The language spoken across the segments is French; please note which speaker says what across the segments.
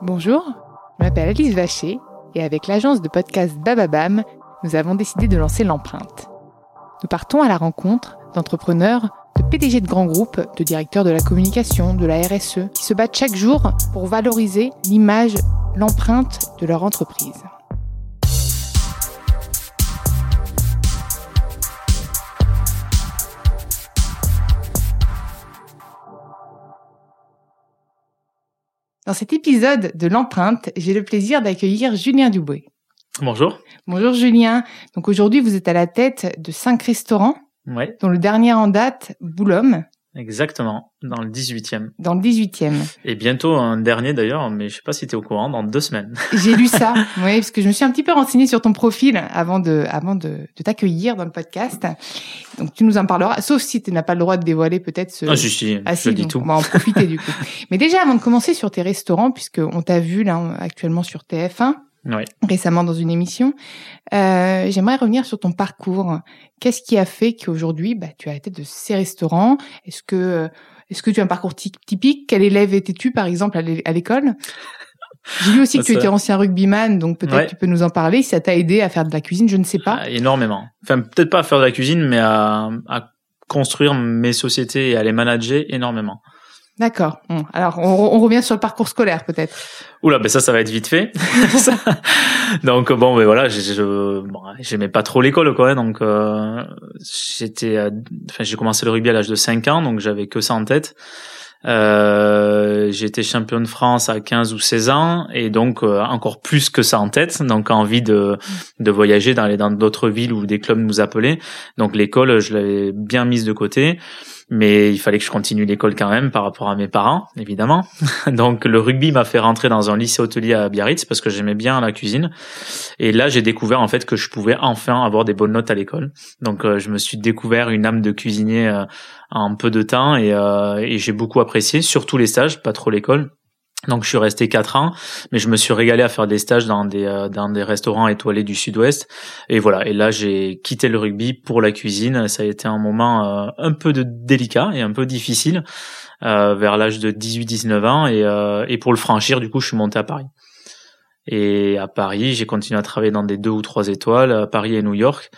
Speaker 1: Bonjour, je m'appelle Alice Vacher et avec l'agence de podcast Bababam, nous avons décidé de lancer l'empreinte. Nous partons à la rencontre d'entrepreneurs, de PDG de grands groupes, de directeurs de la communication, de la RSE, qui se battent chaque jour pour valoriser l'image, l'empreinte de leur entreprise. Dans cet épisode de l'empreinte, j'ai le plaisir d'accueillir Julien Duboué.
Speaker 2: Bonjour.
Speaker 1: Bonjour Julien. Donc aujourd'hui, vous êtes à la tête de cinq restaurants,
Speaker 2: Ouais,
Speaker 1: dont le dernier en date, Boulogne,
Speaker 2: exactement. Dans le 18e.
Speaker 1: dans le 18e.
Speaker 2: Et bientôt un dernier d'ailleurs, mais je sais pas si tu es au courant, dans deux semaines.
Speaker 1: J'ai lu ça, oui, parce que je me suis un petit peu renseignée sur ton profil avant de, avant de, de t'accueillir dans le podcast. Donc tu nous en parleras, sauf si tu n'as pas le droit de dévoiler peut-être ce...
Speaker 2: Ah, si, si,
Speaker 1: Ah,
Speaker 2: je
Speaker 1: si,
Speaker 2: dis
Speaker 1: donc
Speaker 2: tout.
Speaker 1: on va en profiter du coup. Mais déjà, avant de commencer sur tes restaurants, puisque on t'a vu là actuellement sur TF1,
Speaker 2: Ouais.
Speaker 1: récemment dans une émission. Euh, J'aimerais revenir sur ton parcours. Qu'est-ce qui a fait qu'aujourd'hui, bah, tu as la tête de ces restaurants? Est-ce que euh, est-ce que tu as un parcours ty- typique? Quel élève étais-tu, par exemple, à l'é- à l'école? J'ai vu aussi que tu étais ancien rugbyman, donc peut-être
Speaker 2: Ouais.
Speaker 1: tu peux nous en parler. Si ça t'a aidé à faire de la cuisine, je ne sais pas.
Speaker 2: Ah, énormément. Enfin, peut-être pas à faire de la cuisine, mais à, à construire mes sociétés et à les manager énormément.
Speaker 1: D'accord. Bon, alors, on, re- on revient sur le parcours scolaire, peut-être.
Speaker 2: Oula, ben ça, ça va être vite fait. Donc bon, ben voilà, je, bon, j'aimais pas trop l'école, quoi. Donc euh, j'étais, enfin, j'ai commencé le rugby à l'âge de 5 ans, donc j'avais que ça en tête. Euh, été champion de France à 15 ou 16 ans et donc euh, encore plus que ça en tête donc envie de de voyager d'aller dans d'autres villes où des clubs nous appelaient donc l'école je l'avais bien mise de côté mais il fallait que je continue l'école quand même par rapport à mes parents évidemment. Donc le rugby m'a fait rentrer dans un lycée hôtelier à Biarritz parce que j'aimais bien la cuisine. Et là j'ai découvert en fait que je pouvais enfin avoir des bonnes notes à l'école. Donc euh, je me suis découvert une âme de cuisinier euh, en peu de temps et, euh, et j'ai beaucoup apprécié, surtout les stages, pas trop l'école. Donc je suis resté quatre ans, mais je me suis régalé à faire des stages dans des euh, dans des restaurants étoilés du Sud-Ouest. Et voilà. Et là j'ai quitté le rugby pour la cuisine. Ça a été un moment euh, un peu de délicat et un peu difficile euh, vers l'âge de 18-19 ans. Et, et pour le franchir, du coup, je suis monté à Paris. Et à Paris, j'ai continué à travailler dans des deux ou trois étoiles, Paris et New York.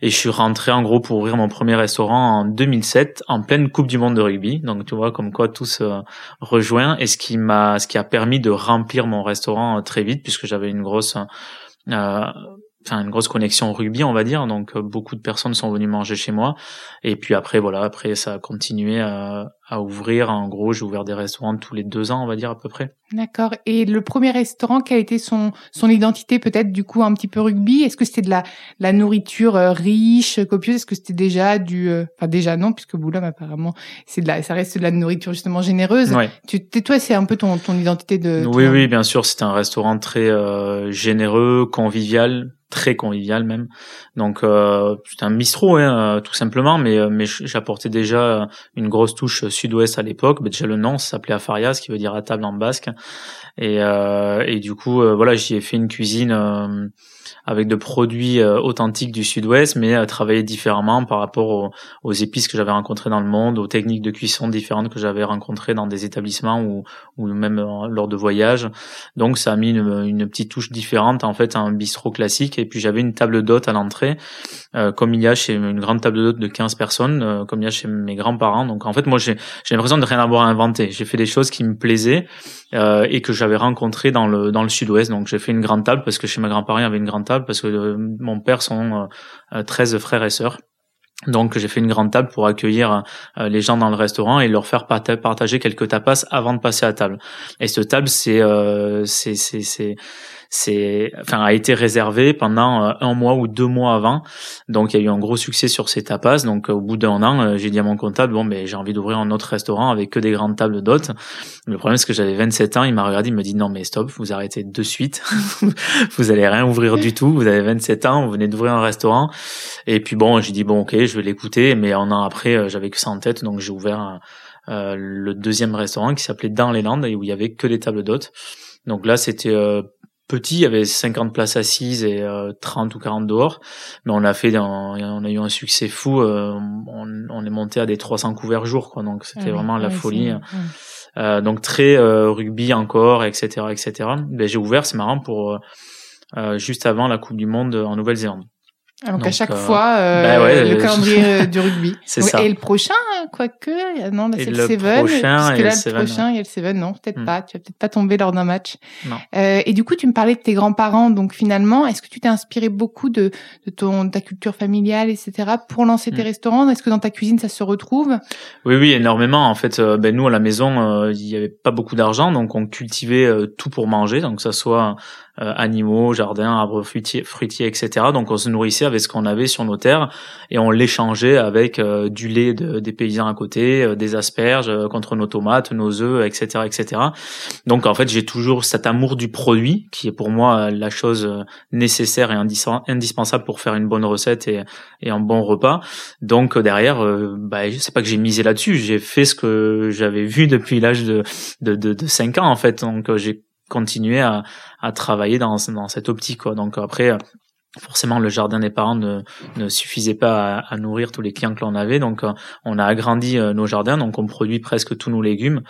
Speaker 2: Et je suis rentré en gros pour ouvrir mon premier restaurant en 2007, en pleine Coupe du Monde de rugby. Donc tu vois comme quoi tout se rejoint. Et ce qui m'a, ce qui a permis de remplir mon restaurant euh, très vite, puisque j'avais une grosse, euh, enfin une grosse connexion rugby, on va dire. Donc euh, beaucoup de personnes sont venues manger chez moi. Et puis après voilà, après ça a continué à, à ouvrir. En gros, j'ai ouvert des restaurants tous les deux ans, on va dire à peu près.
Speaker 1: D'accord. Et le premier restaurant, quelle était son son identité peut-être du coup un petit peu rugby Est-ce que c'était de la la nourriture euh, riche, copieuse? Est-ce que c'était déjà du euh, enfin déjà non puisque Boulogne apparemment c'est de la ça reste de la nourriture justement généreuse.
Speaker 2: Ouais.
Speaker 1: Tu toi c'est un peu ton ton identité de
Speaker 2: Oui,
Speaker 1: ton-
Speaker 2: oui, bien sûr. C'était un restaurant très euh, généreux, convivial, très convivial même. Donc euh, c'était un bistrot, hein, euh, tout simplement. Mais mais j'apportais déjà une grosse touche sud-ouest à l'époque. Mais déjà le nom s'appelait Afarias, qui veut dire à table en basque. Et euh, et du coup euh, voilà, j'y ai fait une cuisine. Euh, avec de produits euh, authentiques du sud-ouest, mais à travailler différemment par rapport aux, épices que j'avais rencontrées dans le monde, aux techniques de cuisson différentes que j'avais rencontrées dans des établissements ou, même euh, lors de voyages. Donc ça a mis une, une petite touche différente en fait à un bistrot classique. Et puis j'avais une table d'hôte à l'entrée, euh, comme il y a chez une grande table d'hôte de 15 personnes, euh, comme il y a chez mes grands-parents. Donc en fait moi j'ai l'impression de rien avoir à inventer. J'ai fait des choses qui me plaisaient euh, et que j'avais rencontrées dans le dans le sud-ouest. Donc j'ai fait une grande table parce que chez mes grands-parents il y avait une table parce que euh, mon père sont euh, euh, 13 frères et sœurs. Donc j'ai fait une grande table pour accueillir euh, les gens dans le restaurant et leur faire parta- partager quelques tapas avant de passer à table. Et cette table c'est euh, c'est c'est enfin a été réservée pendant euh, un mois ou deux mois avant. Donc il y a eu un gros succès sur ces tapas. Donc au bout d'un an, euh, j'ai dit à mon comptable bon ben j'ai envie d'ouvrir un autre restaurant avec que des grandes tables d'hôtes. Le problème c'est que j'avais 27 ans, il m'a regardé, il me dit non mais stop, vous arrêtez de suite. vous allez rien ouvrir du tout, vous avez 27 ans, vous venez d'ouvrir un restaurant. Et puis bon, j'ai dit bon ok, je vais l'écouter, mais un an après, euh, j'avais que ça en tête, donc j'ai ouvert euh, le deuxième restaurant qui s'appelait Dans les Landes et où il y avait que des tables d'hôtes. Donc là, c'était euh, petit, il y avait 50 places assises et euh, 30 ou 40 dehors, mais on a fait, un- on a eu un succès fou. euh, on, on est monté à des 300 couverts jour, quoi. Donc c'était
Speaker 1: Ah oui,
Speaker 2: vraiment la folie.
Speaker 1: ouais.
Speaker 2: donc très rugby encore, etc., etc. Ben, j'ai ouvert, c'est marrant pour juste avant la Coupe du Monde en Nouvelle-Zélande.
Speaker 1: Ah, donc, à chaque euh, fois, euh, bah le calendrier euh, du rugby.
Speaker 2: C'est ça.
Speaker 1: Et le prochain, quoique, non, là c'est le Seven. Prochain et là, le, prochain, il y a le Seven. Non, peut-être hmm. pas. Tu vas peut-être pas tomber lors d'un match.
Speaker 2: Non.
Speaker 1: Euh, et du coup, tu me parlais de tes grands-parents. Donc finalement, est-ce que tu t'es inspiré beaucoup de, de ton ta culture familiale, etc., pour lancer tes hmm. restaurants? Est-ce que dans ta cuisine, ça se retrouve?
Speaker 2: Oui, oui, énormément. En fait, ben nous à la maison, il y avait pas beaucoup d'argent, donc on cultivait tout pour manger, donc ça soit euh, animaux, jardins, arbres fruitiers, fruitiers, etc. Donc on se nourrissait avec ce qu'on avait sur nos terres et on l'échangeait avec euh, du lait de, des à côté, euh, des asperges contre nos tomates, nos œufs, etc., etc. Donc en fait j'ai toujours cet amour du produit qui est pour moi la chose nécessaire et indispensable pour faire une bonne recette et, un bon repas. Donc derrière, bah, c'est pas que j'ai misé là-dessus, j'ai fait ce que j'avais vu depuis l'âge de, de, de, de 5 ans en fait. Donc j'ai continuer à, à travailler dans, dans cette optique. Quoi. Donc après, forcément le jardin des parents ne, ne suffisait pas à, nourrir tous les clients que l'on avait. Donc euh, on a agrandi euh, nos jardins. Donc on produit presque tous nos légumes.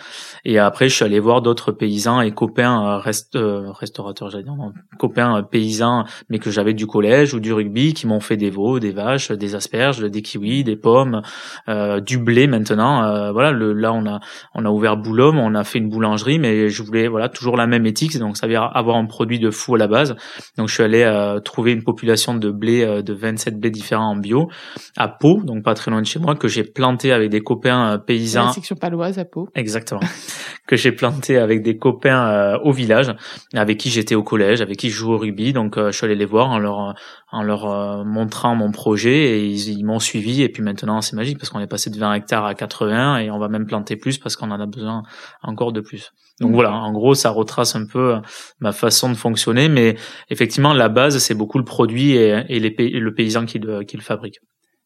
Speaker 2: Et après je suis allé voir d'autres paysans et copains euh, rest, restaurateurs j'allais dire copains paysans mais que j'avais du collège ou du rugby qui m'ont fait des veaux des vaches des asperges des kiwis des pommes du blé maintenant. Voilà le, là on a on a ouvert Boulogne on a fait une boulangerie mais je voulais voilà toujours la même éthique. Donc ça veut dire avoir un produit de fou à la base. Donc je suis allé trouver une population de blé, euh, de 27 blés différents en bio, à Pau, donc pas très loin de chez moi, que j'ai planté avec des copains euh, paysans.
Speaker 1: La section paloise à Pau.
Speaker 2: Exactement. que j'ai planté avec des copains euh, au village, avec qui j'étais au collège, avec qui je joue au rugby. Donc je suis allé les voir en leur en leur montrant mon projet et ils, m'ont suivi. Et puis maintenant c'est magique parce qu'on est passé de 20 hectares à 80 et on va même planter plus parce qu'on en a besoin encore de plus. Donc mmh. voilà, en gros, ça retrace un peu ma façon de fonctionner, mais effectivement, la base, c'est beaucoup le produit et, et, les, le paysan qui le, qui le fabrique.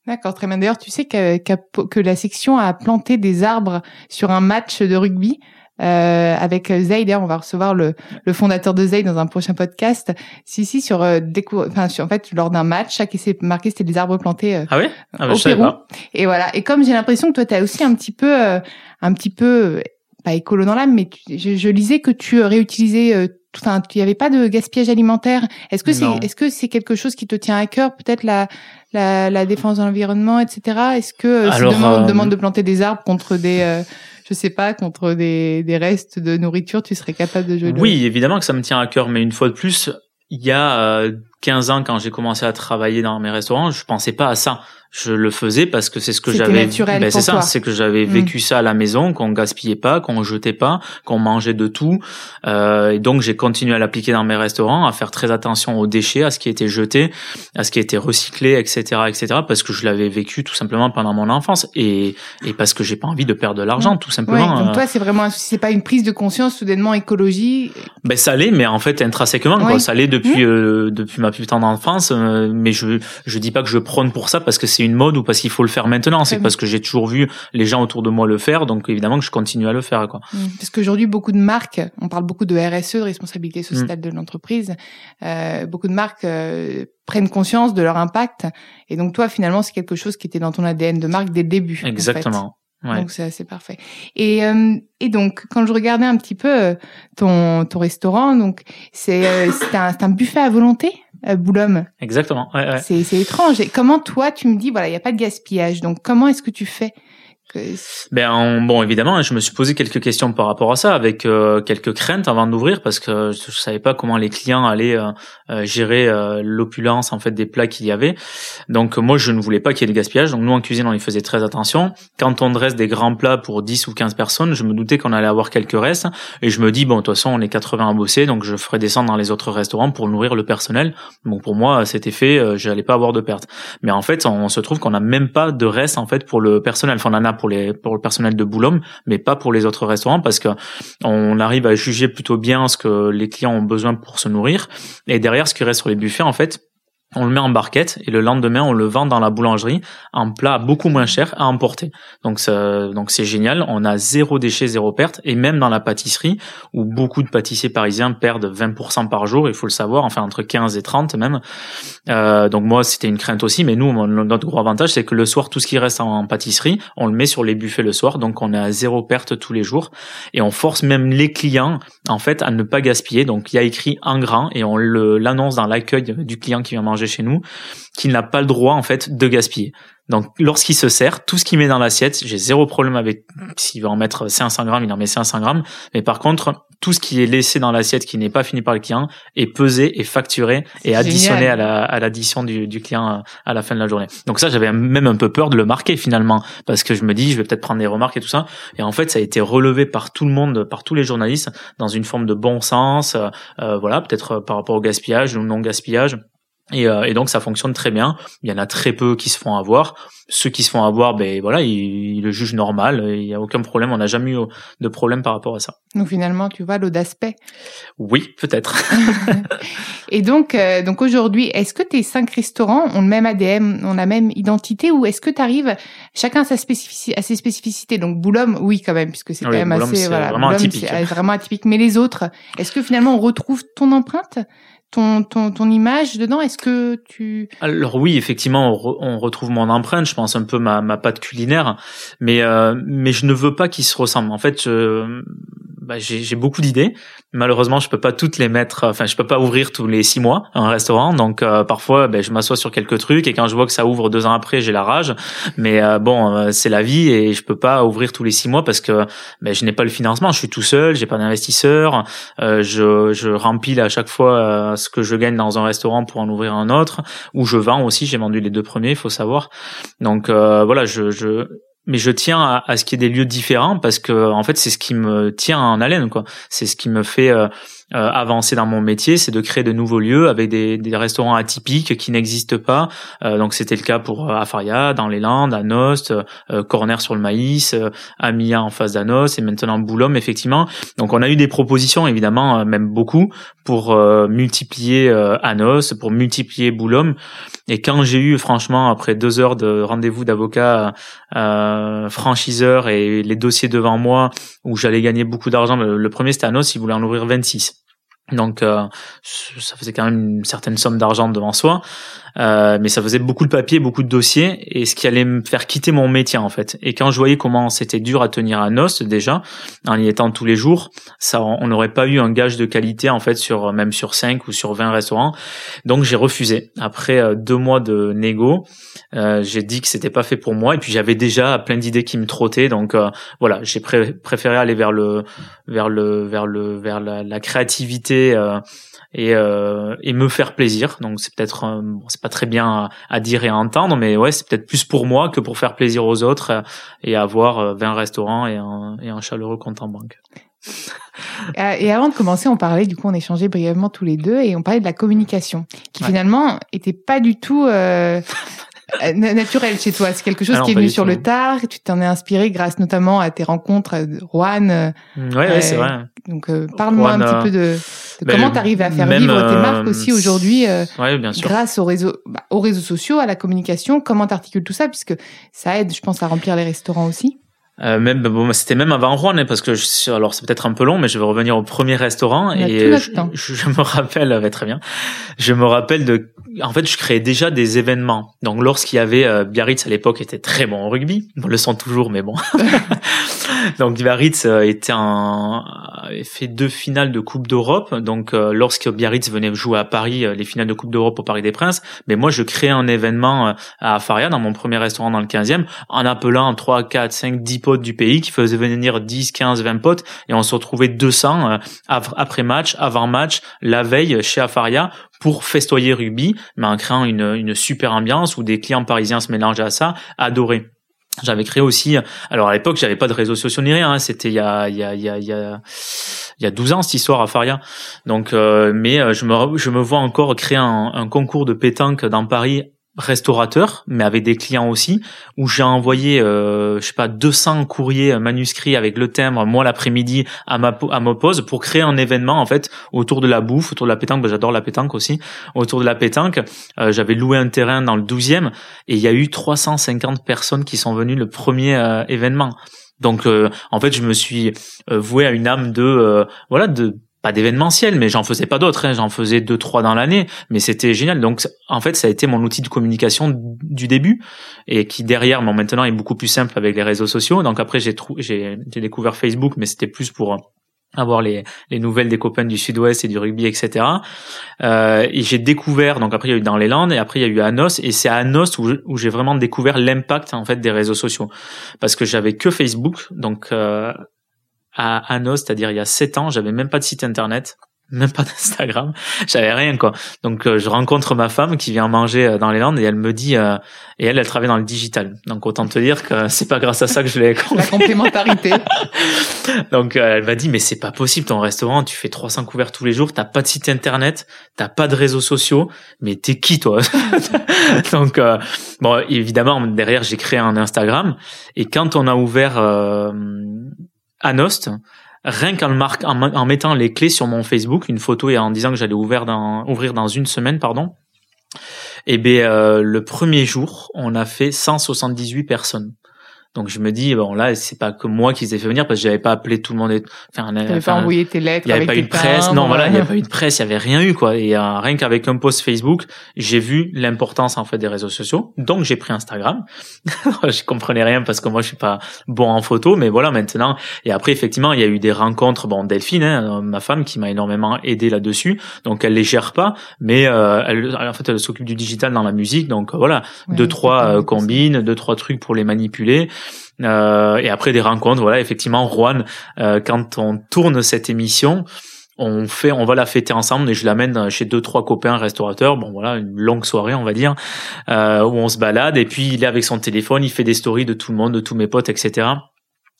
Speaker 1: D'accord, très bien. D'ailleurs, tu sais que, que la section a planté des arbres sur un match de rugby. Euh, avec Zay, d'ailleurs, on va recevoir le, le fondateur de Zay dans un prochain podcast. Si, si, sur, euh, enfin, sur, en fait, lors d'un match, chaque essai marqué, c'était des arbres plantés euh,
Speaker 2: ah oui ah bah,
Speaker 1: au Pérou. Et voilà. Et comme j'ai l'impression que toi, tu as aussi un petit peu, euh, un petit peu, pas écolo dans l'âme, mais je, je, lisais que tu réutilisais enfin, il n'y avait pas de gaspillage alimentaire. Est-ce que c'est, est-ce que c'est quelque chose qui te tient à cœur, peut-être la, la, la défense de l'environnement, etc. Est-ce que euh, si demande, euh, demande de planter des arbres contre des, euh, je sais pas, contre des, des restes de nourriture, tu serais capable de jouer
Speaker 2: Oui, évidemment que ça me tient à cœur, mais une fois de plus, il y a 15 ans quand j'ai commencé à travailler dans mes restaurants, je pensais pas à ça je le faisais parce que c'est ce que j'avais
Speaker 1: ben
Speaker 2: c'est ça c'est que j'avais mm. vécu ça à la maison qu'on gaspillait pas qu'on jetait pas qu'on mangeait de tout euh, et donc j'ai continué à l'appliquer dans mes restaurants à faire très attention aux déchets à ce qui était jeté à ce qui était recyclé etc etc parce que je l'avais vécu tout simplement pendant mon enfance et et parce que j'ai pas envie de perdre de l'argent tout simplement
Speaker 1: donc toi c'est vraiment c'est pas une prise de conscience soudainement écologie?
Speaker 2: Ben ça l'est mais en fait intrinsèquement quoi. ça l'est depuis mm. euh, depuis ma plus tendre enfance euh, mais je je dis pas que je prône pour ça parce que c'est une mode ou parce qu'il faut le faire maintenant. C'est parce que j'ai toujours vu les gens autour de moi le faire, donc évidemment que je continue à le faire. Quoi.
Speaker 1: Mmh. Parce qu'aujourd'hui, beaucoup de marques, on parle beaucoup de RSE, de responsabilité sociétale mmh. de l'entreprise, euh, beaucoup de marques euh, prennent conscience de leur impact. Et donc toi, finalement, c'est quelque chose qui était dans ton ADN de marque dès le début.
Speaker 2: Exactement.
Speaker 1: Ouais. Donc c'est parfait. Et euh, et donc quand je regardais un petit peu euh, ton ton restaurant, donc c'est euh, c'est un c'est un buffet à volonté, euh, Boulogne.
Speaker 2: Exactement. Ouais, ouais. C'est
Speaker 1: c'est étrange. Et comment toi tu me dis voilà il y a pas de gaspillage. Donc comment est-ce que tu fais
Speaker 2: ben bon, évidemment, je me suis posé quelques questions par rapport à ça, avec euh, quelques craintes avant d'ouvrir, parce que je savais pas comment les clients allaient euh, euh, gérer l'opulence en fait des plats qu'il y avait. Donc moi, je ne voulais pas qu'il y ait de gaspillage. Donc nous en cuisine, on y faisait très attention. Quand on dresse des grands plats pour 10 ou 15 personnes, je me doutais qu'on allait avoir quelques restes, et je me dis bon, de toute façon, on est 80 à bosser, donc je ferai descendre dans les autres restaurants pour nourrir le personnel. Bon, pour moi, c'était fait, j'allais pas avoir de perte. Mais en fait, on, se trouve qu'on n'a même pas de reste en fait pour le personnel. Enfin, pour les pour le personnel de Boulogne, mais pas pour les autres restaurants parce que on arrive à juger plutôt bien ce que les clients ont besoin pour se nourrir. Et derrière, ce qui reste sur les buffets, en fait, on le met en barquette et le lendemain on le vend dans la boulangerie en plat beaucoup moins cher à emporter. Donc donc c'est génial, on a zéro déchet, zéro perte et même dans la pâtisserie où beaucoup de pâtissiers parisiens perdent 20% par jour, il faut le savoir, enfin entre 15 et 30 même. Euh, donc moi c'était une crainte aussi, mais nous notre gros avantage c'est que le soir tout ce qui reste en, pâtisserie, on le met sur les buffets le soir, donc on à zéro perte tous les jours et on force même les clients en fait à ne pas gaspiller. Donc il y a écrit en grand et on l'annonce dans l'accueil du client qui vient manger chez nous, qu'il n'a pas le droit en fait de gaspiller. Donc lorsqu'il se sert, tout ce qu'il met dans l'assiette, j'ai zéro problème avec s'il va en mettre 500 grammes, il en met 500 grammes. Mais par contre, tout ce qui est laissé dans l'assiette qui n'est pas fini par le client est pesé et facturé et additionné à la à l'addition du, du client euh, à la fin de la journée. Donc ça, j'avais même un peu peur de le marquer finalement parce que je me dis, je vais peut-être prendre des remarques et tout ça. Et en fait, ça a été relevé par tout le monde, par tous les journalistes, dans une forme de bon sens. Euh, euh voilà, peut-être par rapport au gaspillage ou non gaspillage. Et, euh, et, donc ça fonctionne très bien. Il y en a très peu qui se font avoir. Ceux qui se font avoir, ben voilà, ils, le jugent normal. Il n'y a aucun problème. On n'a jamais eu de problème par rapport à ça.
Speaker 1: Donc finalement, tu vois l'eau d'aspect.
Speaker 2: Oui, peut-être.
Speaker 1: et donc, euh, donc aujourd'hui, est-ce que tes cinq restaurants ont le même ADM, ont la même identité, ou est-ce que tu arrives chacun à sa spécificité, à ses spécificités? Donc Boulogne, oui quand même, puisque c'est quand même assez
Speaker 2: voilà, vraiment atypique.
Speaker 1: vraiment atypique. Mais les autres, est-ce que finalement on retrouve ton empreinte? Ton, ton, ton image dedans Est-ce que tu...
Speaker 2: Alors oui, effectivement, on, retrouve mon empreinte, je pense un peu ma, ma patte culinaire, mais, euh, mais je ne veux pas qu'ils se ressemblent. En fait, je, bah, j'ai beaucoup d'idées. Malheureusement, je peux pas toutes les mettre. Enfin, je peux pas ouvrir tous les six mois un restaurant. Donc, euh, parfois, ben, je m'assois sur quelques trucs et quand je vois que ça ouvre deux ans après, j'ai la rage. Mais euh, bon, euh, c'est la vie et je peux pas ouvrir tous les six mois parce que ben, je n'ai pas le financement. Je suis tout seul, j'ai pas d'investisseur. je, je remplis à chaque fois ce que je gagne dans un restaurant pour en ouvrir un autre. Ou je vends aussi. J'ai vendu les deux premiers, il faut savoir. Donc voilà, je, je mais je tiens à, ce qu'il y ait des lieux différents parce que en fait c'est ce qui me tient en haleine quoi c'est ce qui me fait euh, euh, avancer dans mon métier, c'est de créer de nouveaux lieux avec des, des restaurants atypiques qui n'existent pas. Euh, donc c'était le cas pour euh, Afaria, dans les Landes, à Nost, Corner sur le maïs, Amia en face d'Anos et maintenant Boulogne effectivement. Donc on a eu des propositions évidemment, même beaucoup, pour multiplier Anos, pour multiplier Boulogne. Et quand j'ai eu franchement après deux heures de rendez-vous d'avocat franchiseur et les dossiers devant moi où j'allais gagner beaucoup d'argent, le, le premier c'était Anos, il voulait en ouvrir 26. Donc euh, ça faisait quand même une certaine somme d'argent devant soi. Euh, mais ça faisait beaucoup de papiers, beaucoup de dossiers, et ce qui allait me faire quitter mon métier en fait. Et quand je voyais comment c'était dur à tenir à nos déjà, en y étant tous les jours, ça, on n'aurait pas eu un gage de qualité en fait sur même sur 5 ou sur 20 restaurants. Donc j'ai refusé. Après euh, deux mois de négo, euh, j'ai dit que c'était pas fait pour moi, et puis j'avais déjà plein d'idées qui me trottaient. Donc euh, voilà, j'ai préféré aller vers le vers le vers le vers la, la créativité et, euh, et me faire plaisir. Donc c'est peut-être euh, c'est pas très bien à, dire et à entendre, mais ouais c'est peut-être plus pour moi que pour faire plaisir aux autres euh, et avoir 20 restaurants et un, et un chaleureux compte en banque.
Speaker 1: Et avant de commencer, on parlait, du coup, on échangeait brièvement tous les deux et on parlait de la communication, qui finalement était pas du tout euh, euh, naturel chez toi. C'est quelque chose ah qui est venu sur le tard. Tu t'en es inspiré grâce notamment à tes rencontres, euh, Juan. Euh,
Speaker 2: ouais, ouais c'est vrai.
Speaker 1: Donc, parle-moi un petit peu de, de ben, comment tu arrives à faire vivre tes marques aussi aujourd'hui,
Speaker 2: ouais, bien sûr.
Speaker 1: grâce aux réseaux, bah, aux réseaux sociaux, à la communication. Comment t'articules tout ça, puisque ça aide, je pense, à remplir les restaurants aussi.
Speaker 2: Euh, même bon, c'était même avant Rouen, hein, parce que je, alors c'est peut-être un peu long, mais je vais revenir au premier restaurant
Speaker 1: et
Speaker 2: je, je, me rappelle, très bien, je me rappelle de, en fait, je créais déjà des événements. Donc lorsqu'il y avait euh, Biarritz à l'époque était très bon au rugby, on le sent toujours, mais bon. donc Biarritz euh, était un, avait fait deux finales de Coupe d'Europe. Donc euh, lorsque Biarritz venait jouer à Paris les finales de Coupe d'Europe au Paris des Princes, mais moi je créais un événement à Faria dans mon premier restaurant dans le 15e en appelant 3, 4, 5, 10 du pays qui faisaient venir 10, 15, 20 potes et on se retrouvait 200 euh, après match, avant match, la veille chez Afaria pour festoyer rugby, mais en créant une, super ambiance où des clients parisiens se mélangeaient à ça, adoraient. J'avais créé aussi, alors à l'époque j'avais pas de réseaux sociaux ni rien, hein, c'était il y a y y a il y a il y a 12 ans cette histoire à Faria. Donc euh, mais euh, je me vois encore créer un concours de pétanque dans Paris restaurateur, mais avec des clients aussi, où j'ai envoyé, euh, je sais pas, 200 courriers manuscrits avec le timbre, moi l'après-midi à ma à ma pause, pour créer un événement en fait autour de la bouffe, autour de la pétanque. j'adore la pétanque aussi. Autour de la pétanque, euh, j'avais loué un terrain dans le 12e et il y a eu 350 personnes qui sont venues le premier euh, événement. Donc en fait, je me suis voué à une âme de voilà de pas d'événementiel, mais j'en faisais pas d'autres. Hein. J'en faisais deux, trois dans l'année, mais c'était génial. Donc, en fait, ça a été mon outil de communication du début et qui derrière, bon, maintenant, est beaucoup plus simple avec les réseaux sociaux. Donc après, j'ai j'ai découvert Facebook, mais c'était plus pour avoir les, les nouvelles des copains du Sud-Ouest et du rugby, etc. Euh, et j'ai découvert, donc après il y a eu dans les Landes et après il y a eu Anos et c'est à Anos où, où j'ai vraiment découvert l'impact en fait des réseaux sociaux parce que j'avais que Facebook, donc euh, à Anos, c'est-à-dire il y a sept ans, j'avais même pas de site internet, même pas d'Instagram, j'avais rien quoi. Donc euh, je rencontre ma femme qui vient manger euh, dans les Landes et elle me dit euh, et elle elle travaille dans le digital. Donc autant te dire que c'est pas grâce à ça que je l'ai
Speaker 1: La complémentarité.
Speaker 2: Donc elle m'a dit mais c'est pas possible ton restaurant, tu fais 300 couverts tous les jours, t'as pas de site internet, t'as pas de réseaux sociaux, mais t'es qui toi? Donc bon évidemment derrière j'ai créé un Instagram et quand on a ouvert à Nost, rien qu'en marque, en, mettant les clés sur mon Facebook, une photo et en disant que j'allais ouvrir dans, ouvrir une semaine, pardon. Eh euh, le premier jour, on a fait 178 personnes. Donc je me dis bon là c'est pas que moi qui les ai fait venir parce que j'avais pas appelé tout le monde.
Speaker 1: Enfin, enfin pas envoyé tes lettres.
Speaker 2: Il y avait pas eu de presse. Non voilà, il y avait pas eu de presse, il y avait rien eu quoi. Et euh, rien qu'avec un post Facebook, j'ai vu l'importance en fait des réseaux sociaux. Donc j'ai pris Instagram. je comprenais rien parce que moi je suis pas bon en photo, mais voilà maintenant. Et après effectivement il y a eu des rencontres. Bon Delphine, hein, ma femme qui m'a énormément aidé là-dessus. Donc elle les gère pas, mais euh, elle en fait elle s'occupe du digital dans la musique. Donc voilà deux trois euh, combines, deux trois trucs pour les manipuler. Euh, et après des rencontres, voilà, effectivement, Juan, euh, quand on tourne cette émission, on fait, on va la fêter ensemble et je l'amène chez deux trois copains restaurateurs. Bon voilà, une longue soirée on va dire euh, où on se balade et puis il est avec son téléphone, il fait des stories de tout le monde, de tous mes potes, etc.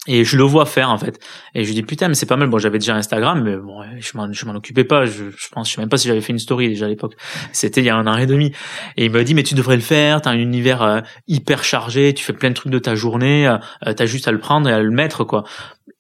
Speaker 2: Et je le vois faire en fait. Et je dis putain mais c'est pas mal. Bon j'avais déjà Instagram mais bon je m'en je m'en occupais pas. Je, je pense je sais même pas si j'avais fait une story déjà à l'époque. C'était il y a un an et demi. Et il m'a dit mais tu devrais le faire. T'as un univers euh, hyper chargé. Tu fais plein de trucs de ta journée. Euh, t'as juste à le prendre et à le mettre quoi.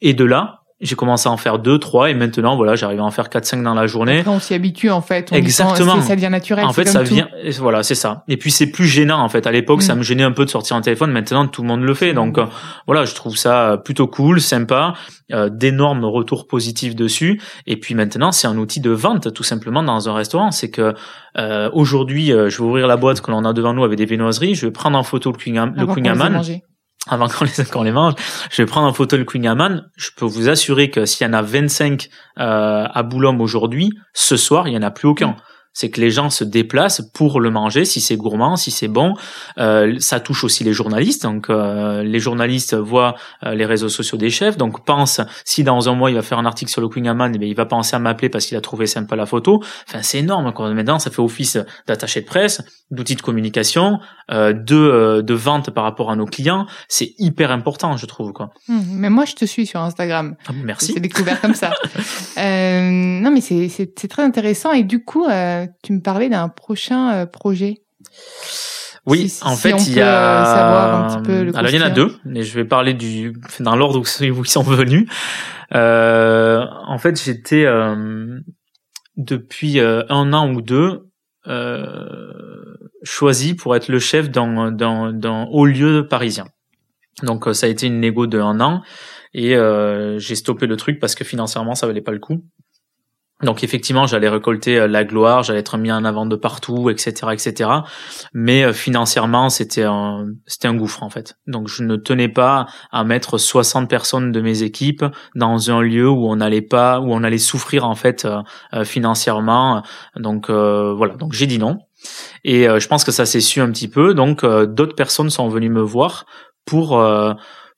Speaker 2: Et de là j'ai commencé à en faire deux, trois, et maintenant, voilà, j'arrive à en faire quatre, cinq dans la journée.
Speaker 1: Après, on s'y habitue, en fait. On
Speaker 2: Exactement.
Speaker 1: ça devient naturel.
Speaker 2: En fait, ça vient, voilà, c'est ça. Et puis, c'est plus gênant, en fait. À l'époque, ça mm. me gênait un peu de sortir un téléphone. Maintenant, tout le monde le fait. Donc, euh, voilà, je trouve ça plutôt cool, sympa, euh, d'énormes retours positifs dessus. Et puis, maintenant, c'est un outil de vente, tout simplement, dans un restaurant. C'est que, euh, aujourd'hui, euh, je vais ouvrir la boîte que l'on a devant nous avec des viennoiseries. Je vais prendre en photo le Queen, le Queen avant qu'on les, les mange, je vais prendre en photo le Queen Je peux vous assurer que s'il y en a 25 euh, à Boulogne aujourd'hui, ce soir, il y en a plus aucun c'est que les gens se déplacent pour le manger, si c'est gourmand, si c'est bon. Euh, ça touche aussi les journalistes, donc euh, les journalistes voient euh, les réseaux sociaux des chefs, donc pense si dans un mois il va faire un article sur le Queen Amman, eh il va penser à m'appeler parce qu'il a trouvé sympa la photo. Enfin c'est énorme. Quoi. Maintenant ça fait office d'attaché de presse, d'outil de communication, de de vente par rapport à nos clients. C'est hyper important, je trouve quoi.
Speaker 1: Hum, mais moi je te suis sur Instagram.
Speaker 2: Ah, merci.
Speaker 1: C'est découvert comme ça. non mais c'est c'est très intéressant et du coup tu me parlais d'un prochain euh, projet.
Speaker 2: Oui, en fait, il y a. Euh, Alors, il y en a deux, mais je vais parler du dans l'ordre où ils sont venus. Euh, en fait, j'étais depuis un an ou deux choisi pour être le chef dans dans dans haut lieu parisien. Donc, ça a été une négo de un an et j'ai stoppé le truc parce que financièrement, ça valait pas le coup. Donc effectivement, j'allais récolter euh, la gloire, j'allais être mis en avant de partout, etc., etc. Mais euh, financièrement, c'était un, c'était un gouffre en fait. Donc je ne tenais pas à mettre 60 personnes de mes équipes dans un lieu où on n'allait pas, où on allait souffrir en fait euh, financièrement. Donc voilà. Donc j'ai dit non. Et je pense que ça s'est su un petit peu. Donc d'autres personnes sont venues me voir pour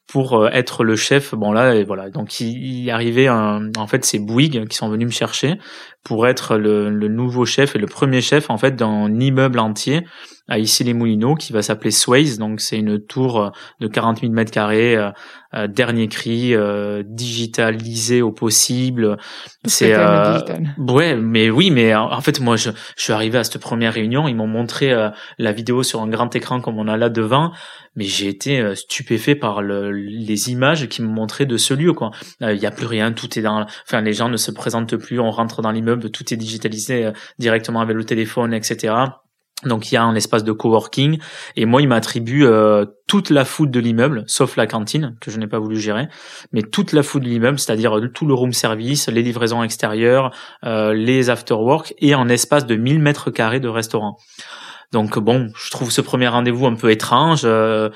Speaker 2: pour euh, être le chef. Bon là, et voilà. Donc il, y arrivait en fait c'est Bouygues qui sont venus me chercher pour être le, le, nouveau chef et le premier chef en fait d'un immeuble entier à Issy-les-Moulineaux qui va s'appeler Sways. Donc c'est une tour euh, de 40 000 mètres carrés, euh, euh, dernier cri, euh, digitalisé au possible.
Speaker 1: C'est euh,
Speaker 2: ouais, mais oui, mais en fait moi je, je suis arrivé à cette première réunion, ils m'ont montré la vidéo sur un grand écran comme on a là devant, mais j'ai été stupéfait par le, les images qui me montraient de ce lieu quoi. Il y a plus rien, tout est dans, enfin les gens ne se présentent plus, on rentre dans l'immeuble, tout est digitalisé directement avec le téléphone, etc. Donc il y a un espace de coworking et moi il m'attribue euh, toute la food de l'immeuble, sauf la cantine que je n'ai pas voulu gérer, mais toute la food de l'immeuble, c'est-à-dire tout le room service, les livraisons extérieures, euh, les after work et un espace de 1000 mètres carrés de restaurant. Donc bon, je trouve ce premier rendez-vous un peu étrange. Euh,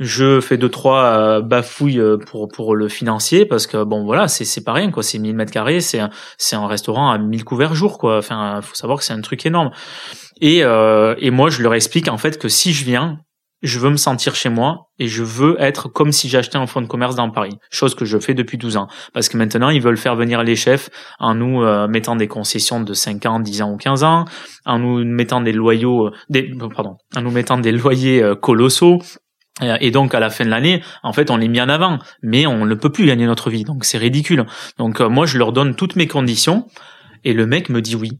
Speaker 2: je fais deux trois euh, bafouilles euh, pour pour le financier parce que bon voilà c'est c'est pas rien quoi. C'est 1000 mètres carrés c'est c'est un restaurant à 1000 couverts jour quoi. Enfin faut savoir que c'est un truc énorme. Et euh, et moi je leur explique en fait que si je viens je veux me sentir chez moi et je veux être comme si j'achetais un fonds de commerce dans Paris, chose que je fais depuis 12 ans. Parce que maintenant, ils veulent faire venir les chefs en nous mettant des concessions de 5 ans, 10 ans ou 15 ans, en nous mettant des loyaux, des, pardon, en nous mettant des loyers colossaux, et donc à la fin de l'année, en fait, on les mis en avant, mais on ne peut plus gagner notre vie, donc c'est ridicule. Donc euh, moi, je leur donne toutes mes conditions, et le mec me dit oui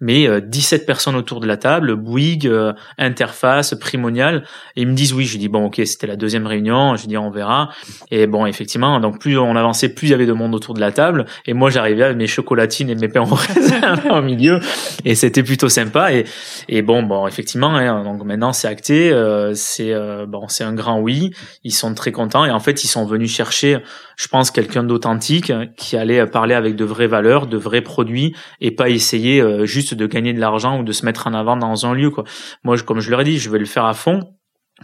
Speaker 2: mais 17 euh, personnes autour de la table, Bouygues, euh, interface, primonial, et ils me disent oui, je dis bon ok, c'était la deuxième réunion, je dis on verra, et bon effectivement, donc plus on avançait, plus il y avait de monde autour de la table, et moi j'arrivais avec mes chocolatines et mes pains au raisin au milieu, et c'était plutôt sympa, et, et bon bon effectivement, hein, donc maintenant c'est acté, euh, c'est bon c'est un grand oui, ils sont très contents, et en fait ils sont venus chercher, je pense quelqu'un d'authentique qui allait parler avec de vraies valeurs, de vrais produits, et pas essayer juste de gagner de l'argent ou de se mettre en avant dans un lieu quoi. Moi comme je leur ai dit, je vais le faire à fond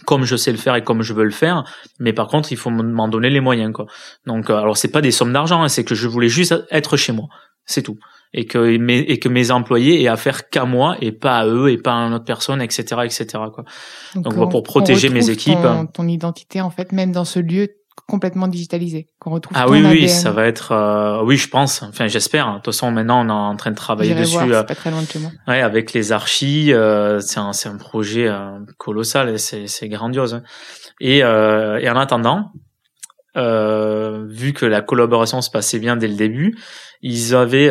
Speaker 2: comme je sais le faire et comme je veux le faire, mais par contre il faut m'en donner les moyens quoi. Donc euh, alors c'est pas des sommes d'argent, hein, c'est que je voulais juste être chez moi, c'est tout, et que mes et que mes employés aient affaire qu'à moi et pas à eux et pas à une autre personne, etc., etc. Quoi. Donc, pour protéger mes équipes.
Speaker 1: Ton, ton identité en fait, même dans ce lieu, complètement digitalisé, qu'on retrouve.
Speaker 2: Ah oui, oui, ça va être, euh, oui, je pense. Enfin, j'espère. De toute façon, maintenant, on est en train de travailler dessus.
Speaker 1: Voir, euh, pas très loin de chez moi.
Speaker 2: Ouais, avec les archis, euh, c'est un, c'est un projet euh, colossal et c'est, c'est grandiose. Hein. Et, euh, et en attendant, vu que la collaboration se passait bien dès le début, ils avaient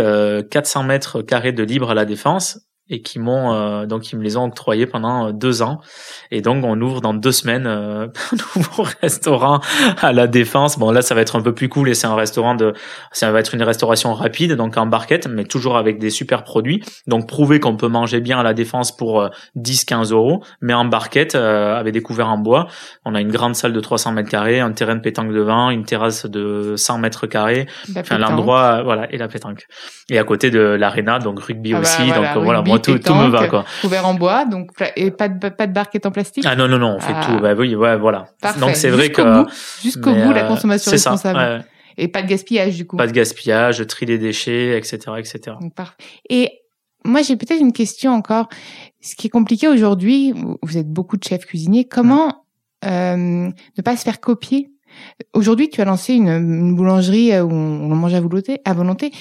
Speaker 2: 400 mètres carrés de libre à la défense et qui m'ont euh, donc ils me les ont octroyés pendant euh, deux ans. Et donc on ouvre dans deux semaines euh, un nouveau restaurant à la défense. Bon là ça va être un peu plus cool et c'est un restaurant de ça va être une restauration rapide donc en barquette mais toujours avec des super produits. Donc prouver qu'on peut manger bien à la défense pour 10 15 euros mais en barquette avec des couverts en bois. On a une grande salle de 300 mètres carrés un terrain de pétanque devant une terrasse de 100 mètres carrés enfin l'endroit voilà et la pétanque. Et à côté de l'aréna donc rugby ah bah aussi donc voilà tout, me va quoi.
Speaker 1: Couvert en bois, donc et pas de pas de barquette en plastique.
Speaker 2: Ah non non non, on fait ah. tout. Bah oui, ouais, voilà.
Speaker 1: Donc c'est vrai que jusqu'au bout la euh, consommation responsable. Et pas de gaspillage du coup.
Speaker 2: Pas de gaspillage, tri des déchets, etc., etc.
Speaker 1: parfait. Et moi j'ai peut-être une question encore. Ce qui est compliqué aujourd'hui, vous êtes beaucoup de chefs cuisiniers. Comment euh, ne pas se faire copier? Aujourd'hui, tu as lancé une, une, boulangerie où on mange à volonté. À volonté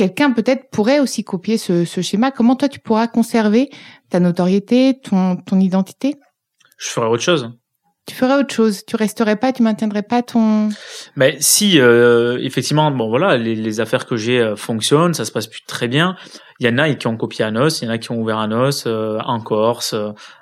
Speaker 1: quelqu'un peut-être pourrait aussi copier ce, schéma. Comment toi tu pourras conserver ta notoriété, ton, ton identité?
Speaker 2: Je ferais autre chose.
Speaker 1: Tu ferais autre chose. Tu resterais pas, tu maintiendrais pas ton.
Speaker 2: Mais si euh, effectivement, bon voilà, les, affaires que j'ai euh, fonctionnent, ça se passe plus très bien. Il y en a qui ont copié à Nos, il y en a qui ont ouvert à Nos, euh, en Corse,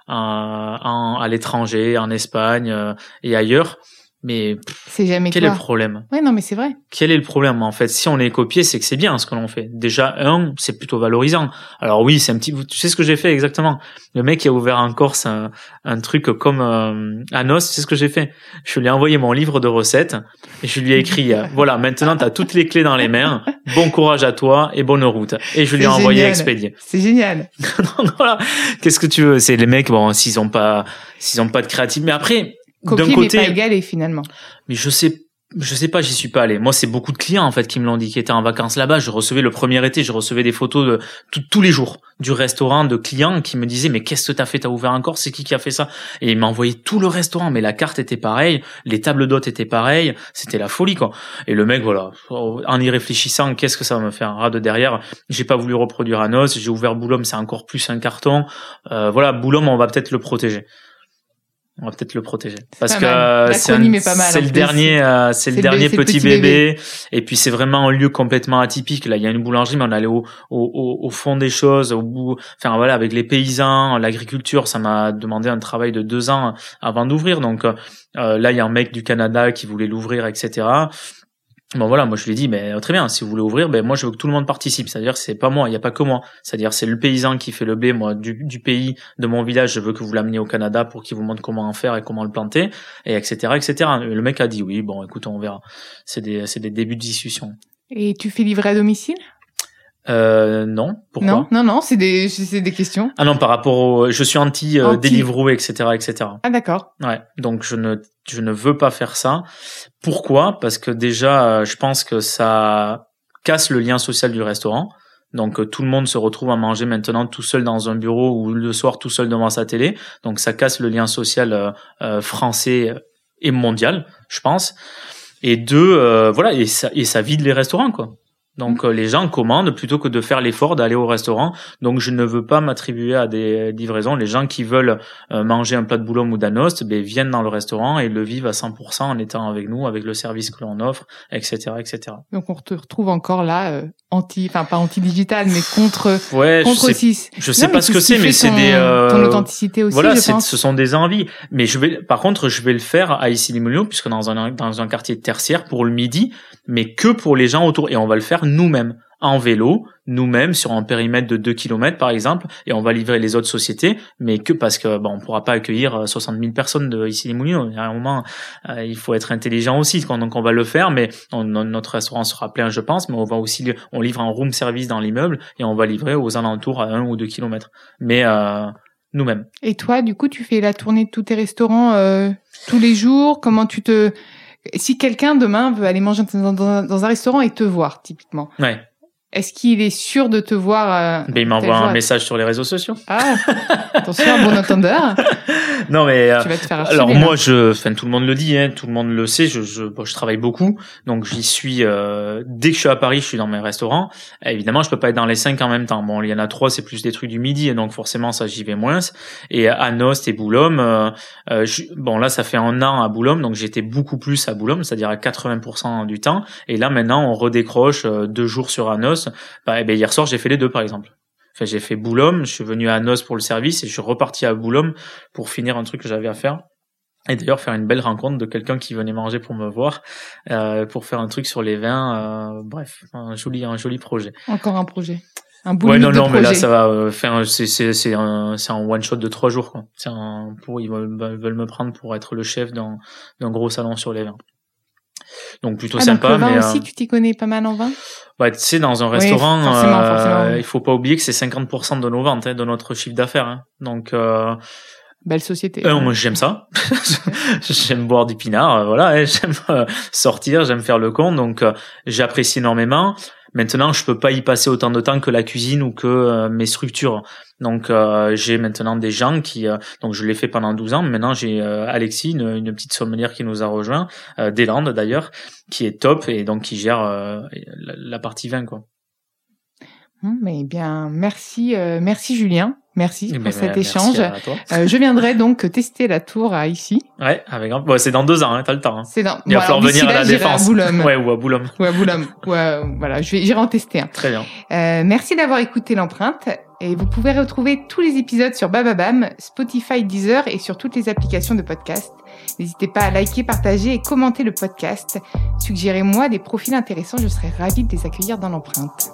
Speaker 2: à l'étranger, en Espagne et ailleurs. Mais
Speaker 1: c'est jamais
Speaker 2: quel est le problème
Speaker 1: Ouais, non, mais c'est vrai.
Speaker 2: Quel est le problème en fait? Si on est copié, c'est que c'est bien ce que l'on fait. Déjà, un, c'est plutôt valorisant. Alors oui, c'est un petit. Tu sais ce que j'ai fait exactement? Le mec qui a ouvert en Corse un, un truc comme euh, Anos, c'est ce que j'ai fait? Je lui ai envoyé mon livre de recettes et je lui ai écrit euh, voilà, maintenant tu as toutes les clés dans les mains. Bon courage à toi et bonne route. Et je lui ai envoyé expédier.
Speaker 1: C'est génial.
Speaker 2: Voilà. Qu'est-ce que tu veux? C'est les mecs bon, s'ils ont pas s'ils ont pas de créativité, mais après
Speaker 1: Copier mais pas égalé finalement.
Speaker 2: Mais je sais je sais pas, j'y suis pas allé. Moi, c'est beaucoup de clients en fait qui me l'ont dit, qui étaient en vacances là-bas. Je recevais le premier été, je recevais des photos de tous les jours du restaurant de clients qui me disaient mais qu'est-ce que t'as fait? T'as ouvert encore C'est qui qui a fait ça? Et ils m'envoyaient tout le restaurant, mais la carte était pareille, les tables d'hôtes étaient pareilles, c'était la folie quoi. Et le mec, voilà, en y réfléchissant, qu'est-ce que ça va me faire un rat de derrière? J'ai pas voulu reproduire à Nos, j'ai ouvert Boulogne, c'est encore plus un carton. Euh, voilà, Boulogne, on va peut-être le protéger. On va peut-être le protéger parce que c'est le dernier, euh, c'est le dernier petit, bébé. Et puis c'est vraiment un lieu complètement atypique. Là, il y a une boulangerie, mais on allait au, au, au fond des choses, au bout. Enfin voilà, avec les paysans, l'agriculture, ça m'a demandé un travail de deux ans avant d'ouvrir. Donc euh, là, il y a un mec du Canada qui voulait l'ouvrir, etc. Bon voilà, moi je lui ai dit, mais très bien, si vous voulez ouvrir, ben moi je veux que tout le monde participe. C'est-à-dire c'est pas moi, il y a pas que moi. C'est-à-dire c'est le paysan qui fait le blé, moi du, du pays, de mon village, je veux que vous l'ameniez au Canada pour qu'il vous montre comment en faire et comment le planter, et etc. etc. le mec a dit oui, bon écoute, on verra. C'est des, c'est des débuts de discussion.
Speaker 1: Et tu fais livrer à domicile?
Speaker 2: Euh, non. Pourquoi
Speaker 1: Non, non, non, c'est des, c'est des questions.
Speaker 2: Ah non, par rapport au, je suis anti, euh, anti... Deliveroo, etc., etc.
Speaker 1: Ah d'accord.
Speaker 2: Ouais, donc je ne, je ne veux pas faire ça. Pourquoi? Parce que déjà, je pense que ça casse le lien social du restaurant. Donc euh, tout le monde se retrouve à manger maintenant tout seul dans un bureau ou le soir tout seul devant sa télé. Donc ça casse le lien social euh, euh français et mondial, je pense. Et deux, euh, voilà, et ça, et ça vide les restaurants quoi. Donc euh, les gens commandent plutôt que de faire l'effort d'aller au restaurant. Donc je ne veux pas m'attribuer à des livraisons. Les gens qui veulent euh, manger un plat de boulogne ou d'anost ben, viennent dans le restaurant et le vivent à 100% en étant avec nous, avec le service que l'on offre, etc., etc.
Speaker 1: Donc on te retrouve encore là, euh, anti, enfin pas anti-digital, mais contre,
Speaker 2: ouais,
Speaker 1: contre
Speaker 2: je sais, Je sais pas ce que c'est, mais c'est des
Speaker 1: ton authenticité aussi.
Speaker 2: Voilà,
Speaker 1: je pense.
Speaker 2: ce sont des envies. Mais je vais, par contre, je vais le faire à Issy-les-Moulineaux, puisque dans un dans un quartier tertiaire pour le midi, mais que pour les gens autour. Et on va le faire nous-mêmes en vélo, nous-mêmes sur un périmètre de 2 km par exemple, et on va livrer les autres sociétés, mais que parce que bon, on pourra pas accueillir 60 euh, 000 personnes de ici les Moulineaux. À euh, il faut être intelligent aussi, donc on va le faire, mais notre restaurant sera plein, je pense, mais on va aussi on livre un room service dans l'immeuble et on va livrer aux alentours à 1 ou 2 km. Mais euh, nous-mêmes.
Speaker 1: Et toi, du coup, tu fais la tournée de tous tes restaurants tous les jours? Comment tu te si quelqu'un demain veut aller manger dans un, restaurant et te voir, typiquement. Est-ce qu'il est sûr de te voir
Speaker 2: euh, ben, Il m'envoie un message sur les réseaux sociaux.
Speaker 1: Ah, attention, bon entendeur.
Speaker 2: non mais
Speaker 1: tu vas te faire
Speaker 2: alors moi je, enfin tout le monde le dit, hein, tout le monde le sait. Je, je, je travaille beaucoup, donc j'y suis. Euh, dès que je suis à Paris, je suis dans mes restaurants. évidemment, je peux pas être dans les cinq en même temps. Bon, il y en a trois, c'est plus des trucs du midi, et donc forcément ça j'y vais moins. Et à Nost et Boulogne, euh, euh bon là ça fait un an à Boulogne, donc j'étais beaucoup plus à Boulogne, c'est-à-dire à 80% du temps. Et là maintenant on redécroche euh, deux jours sur Anos bah, eh ben, hier soir, j'ai fait les deux, par exemple. Enfin, j'ai fait Boulogne, je suis venu à Nos pour le service et je suis reparti à Boulogne pour finir un truc que j'avais à faire. Et d'ailleurs faire une belle rencontre de quelqu'un qui venait manger pour me voir, euh, pour faire un truc sur les vins. Euh, bref, un joli, un joli projet.
Speaker 1: Encore un projet.
Speaker 2: Un bout ouais, non, non, mais là, ça va euh, faire, c'est, c'est, c'est un, c'est un one shot de trois jours, quoi. C'est un, pour, ils veulent, veulent me prendre pour être le chef d'un, d'un gros salon sur les vins. Donc plutôt
Speaker 1: ah,
Speaker 2: sympa.
Speaker 1: Donc le vin
Speaker 2: mais,
Speaker 1: aussi, tu t'y connais pas mal en vin?
Speaker 2: Bah, tu sais, dans un restaurant, forcément, euh, forcément. il faut pas oublier que c'est 50% de nos ventes, hein, de notre chiffre d'affaires. Hein. Donc, euh,
Speaker 1: belle société.
Speaker 2: Euh, moi, j'aime ça. j'aime boire du pinard, euh, voilà. Hein, j'aime euh, sortir, j'aime faire le con, donc j'apprécie énormément. Maintenant, je peux pas y passer autant de temps que la cuisine ou que mes structures. Donc euh, j'ai maintenant des gens qui euh, donc je l'ai fait pendant 12 ans. Maintenant j'ai euh, Alexis, une, une, petite sommelière qui nous a rejoint, des Landes d'ailleurs, qui est top et donc qui gère la, la, partie vin quoi.
Speaker 1: Hum, mais bien, merci, merci Julien. Merci eh pour ben, cet échange. je viendrai donc tester la tour à ici.
Speaker 2: Ouais, avec bon, c'est dans deux ans, hein, t'as le temps. Hein.
Speaker 1: C'est dans.
Speaker 2: Il va falloir venir à la défense.
Speaker 1: À Boulogne.
Speaker 2: Ouais, ou à Boulogne.
Speaker 1: Ou à Boulogne. ouais, voilà, je vais, j'irai en tester un.
Speaker 2: Très bien.
Speaker 1: merci d'avoir écouté l'empreinte. Et vous pouvez retrouver tous les épisodes sur Bababam, Spotify, Deezer et sur toutes les applications de podcast. N'hésitez pas à liker, partager et commenter le podcast. Suggérez-moi des profils intéressants, je serai ravie de les accueillir dans l'empreinte.